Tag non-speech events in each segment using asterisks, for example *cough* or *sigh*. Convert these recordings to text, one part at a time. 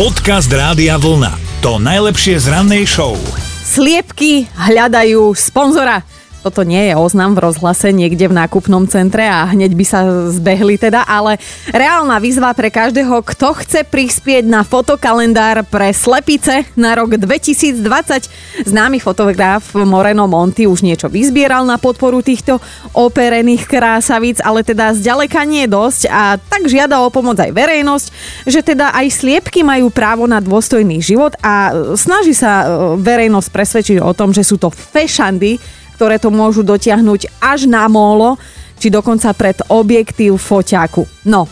Podcast Rádia Vlna. To najlepšie z rannej show. Sliepky hľadajú sponzora. Toto nie je oznam v rozhlase niekde v nákupnom centre a hneď by sa zbehli teda, ale reálna výzva pre každého, kto chce prispieť na fotokalendár pre slepice na rok 2020. Známy fotograf Moreno Monti už niečo vyzbieral na podporu týchto operených krásavíc, ale teda zďaleka nie je dosť a tak žiada o pomoc aj verejnosť, že teda aj sliepky majú právo na dôstojný život a snaží sa e, verejnosť presvedčiť o tom, že sú to fešandy, ktoré to môžu dotiahnuť až na mólo, či dokonca pred objektív foťáku. No,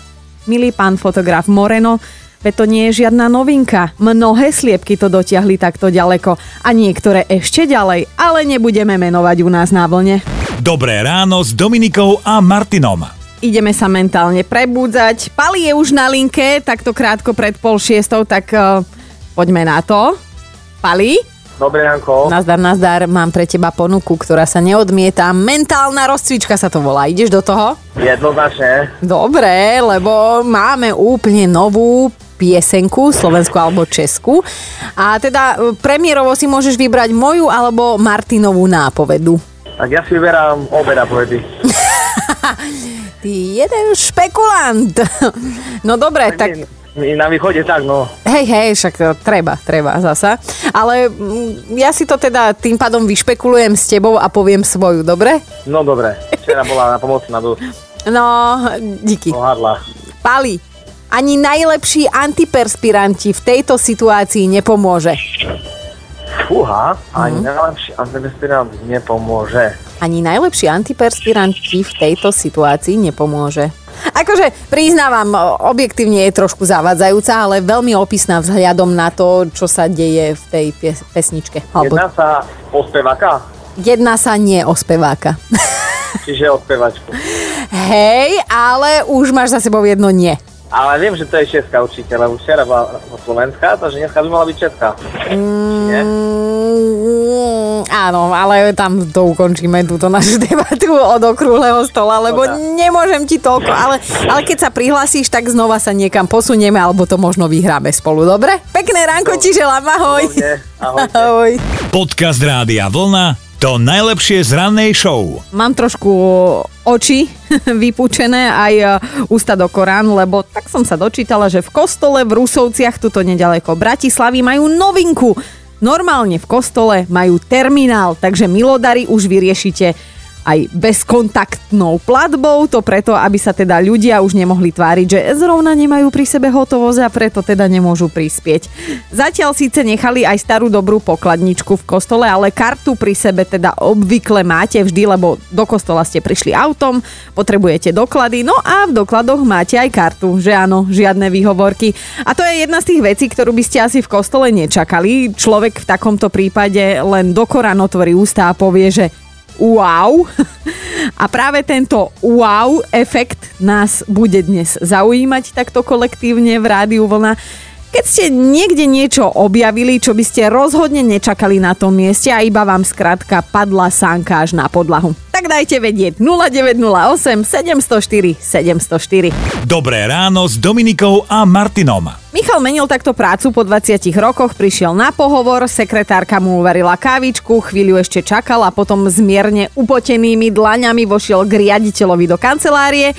milý pán fotograf Moreno, Veď to nie je žiadna novinka. Mnohé sliepky to dotiahli takto ďaleko a niektoré ešte ďalej, ale nebudeme menovať u nás na vlne. Dobré ráno s Dominikou a Martinom. Ideme sa mentálne prebúdzať. Pali je už na linke, takto krátko pred pol šiestou, tak uh, poďme na to. Pali? Dobré ránko. Nazdar, nazdar, mám pre teba ponuku, ktorá sa neodmieta. Mentálna rozcvička sa to volá. Ideš do toho? Jednoznačne. Dobre, lebo máme úplne novú piesenku, slovenskú alebo česku. A teda e, premiérovo si môžeš vybrať moju alebo Martinovú nápovedu. Tak ja si vyberám obe nápovedy. *laughs* Ty jeden špekulant. No dobre, tak... na východe tak, no. Hej, hej, však to treba, treba zasa. Ale mm, ja si to teda tým pádom vyšpekulujem s tebou a poviem svoju, dobre? No dobre. Včera bola na pomocná dosť. No, díky. Pohádla. Pali, ani najlepší antiperspiranti v tejto situácii nepomôže. Fúha, ani najlepší antiperspirant nepomôže. Ani najlepší antiperspiranti v tejto situácii nepomôže. Akože priznávam, objektívne je trošku zavadzajúca, ale veľmi opisná vzhľadom na to, čo sa deje v tej pie- pesničke. Alebo Jedná sa o speváka, jedná sa nie o speváka. *laughs* čiže o spevačku. Hej, ale už máš za sebou jedno nie. Ale viem, že to je česká určite, lebo včera bola slovenská, takže dneska by mala byť česká. Nie? Áno, ale tam to ukončíme túto našu *laughs* debatu od okrúhleho stola, lebo Dobre. nemôžem ti toľko. Ale, ale keď sa prihlasíš, tak znova sa niekam posunieme, alebo to možno vyhráme spolu, dobre? Pekné ránko ti želám, ahoj. Ahojte. *laughs* Ahoj. Podcast Rádia Vlna. To najlepšie z rannej show. Mám trošku oči *laughs* vypúčené aj e, ústa do Korán, lebo tak som sa dočítala, že v kostole v Rusovciach, tuto nedaleko Bratislavy, majú novinku. Normálne v kostole majú terminál, takže milodary už vyriešite aj bezkontaktnou platbou, to preto, aby sa teda ľudia už nemohli tváriť, že zrovna nemajú pri sebe hotovosť a preto teda nemôžu prispieť. Zatiaľ síce nechali aj starú dobrú pokladničku v kostole, ale kartu pri sebe teda obvykle máte vždy, lebo do kostola ste prišli autom, potrebujete doklady, no a v dokladoch máte aj kartu, že áno, žiadne výhovorky. A to je jedna z tých vecí, ktorú by ste asi v kostole nečakali. Človek v takomto prípade len do Korán otvorí ústa a povie, že wow. A práve tento wow efekt nás bude dnes zaujímať takto kolektívne v Rádiu Vlna. Keď ste niekde niečo objavili, čo by ste rozhodne nečakali na tom mieste a iba vám skrátka padla sánka až na podlahu. Tak dajte vedieť 0908 704 704. Dobré ráno s Dominikou a Martinom. Michal menil takto prácu po 20 rokoch, prišiel na pohovor, sekretárka mu uvarila kávičku, chvíľu ešte čakal a potom zmierne upotenými dlaňami vošiel k riaditeľovi do kancelárie.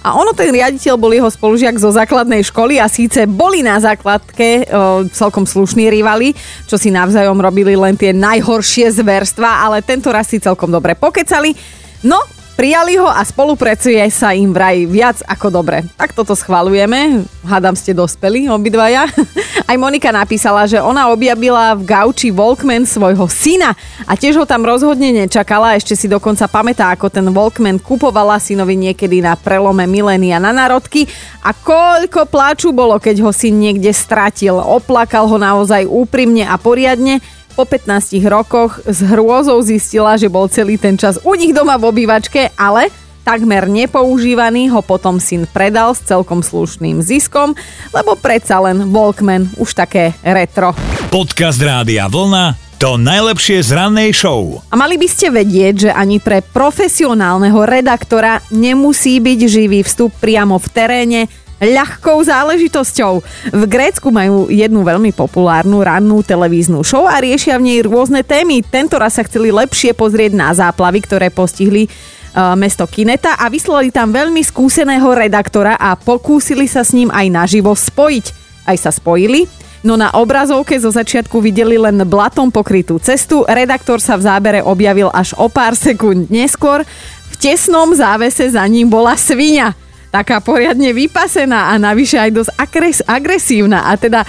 A ono, ten riaditeľ bol jeho spolužiak zo základnej školy a síce boli na základke e, celkom slušní rivali, čo si navzájom robili len tie najhoršie zverstva, ale tento raz si celkom dobre pokecali. No, Prijali ho a spolupracuje sa im vraj viac ako dobre. Tak toto schvalujeme. Hádam ste dospeli obidvaja. *laughs* Aj Monika napísala, že ona objavila v gauči Walkman svojho syna a tiež ho tam rozhodne nečakala. Ešte si dokonca pamätá, ako ten Walkman kupovala synovi niekedy na prelome milénia na národky a koľko pláču bolo, keď ho syn niekde stratil. Oplakal ho naozaj úprimne a poriadne po 15 rokoch s hrôzou zistila, že bol celý ten čas u nich doma v obývačke, ale takmer nepoužívaný ho potom syn predal s celkom slušným ziskom, lebo predsa len Walkman už také retro. Podcast Rádia Vlna. To najlepšie z rannej show. A mali by ste vedieť, že ani pre profesionálneho redaktora nemusí byť živý vstup priamo v teréne ľahkou záležitosťou. V Grécku majú jednu veľmi populárnu rannú televíznu show a riešia v nej rôzne témy. Tento raz sa chceli lepšie pozrieť na záplavy, ktoré postihli uh, mesto Kineta a vyslali tam veľmi skúseného redaktora a pokúsili sa s ním aj naživo spojiť. Aj sa spojili. No na obrazovke zo začiatku videli len blatom pokrytú cestu, redaktor sa v zábere objavil až o pár sekúnd neskôr. V tesnom závese za ním bola svinia taká poriadne vypasená a navyše aj dosť agres- agresívna. A teda e,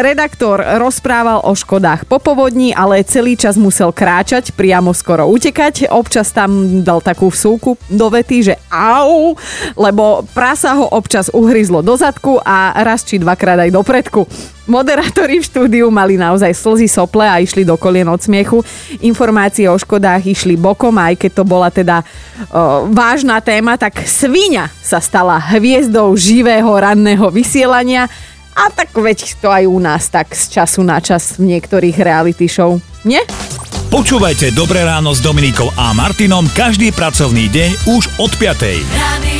redaktor rozprával o škodách po povodni, ale celý čas musel kráčať, priamo skoro utekať. Občas tam dal takú vsúku do vety, že au, lebo prasa ho občas uhryzlo do zadku a raz či dvakrát aj do predku. Moderátori v štúdiu mali naozaj slzy sople a išli do kolien od smiechu. Informácie o škodách išli bokom, aj keď to bola teda o, vážna téma, tak svinia sa stala hviezdou živého ranného vysielania a tak veď to aj u nás tak z času na čas v niektorých reality show. Nie? Počúvajte Dobré ráno s Dominikou a Martinom každý pracovný deň už od 5. Radio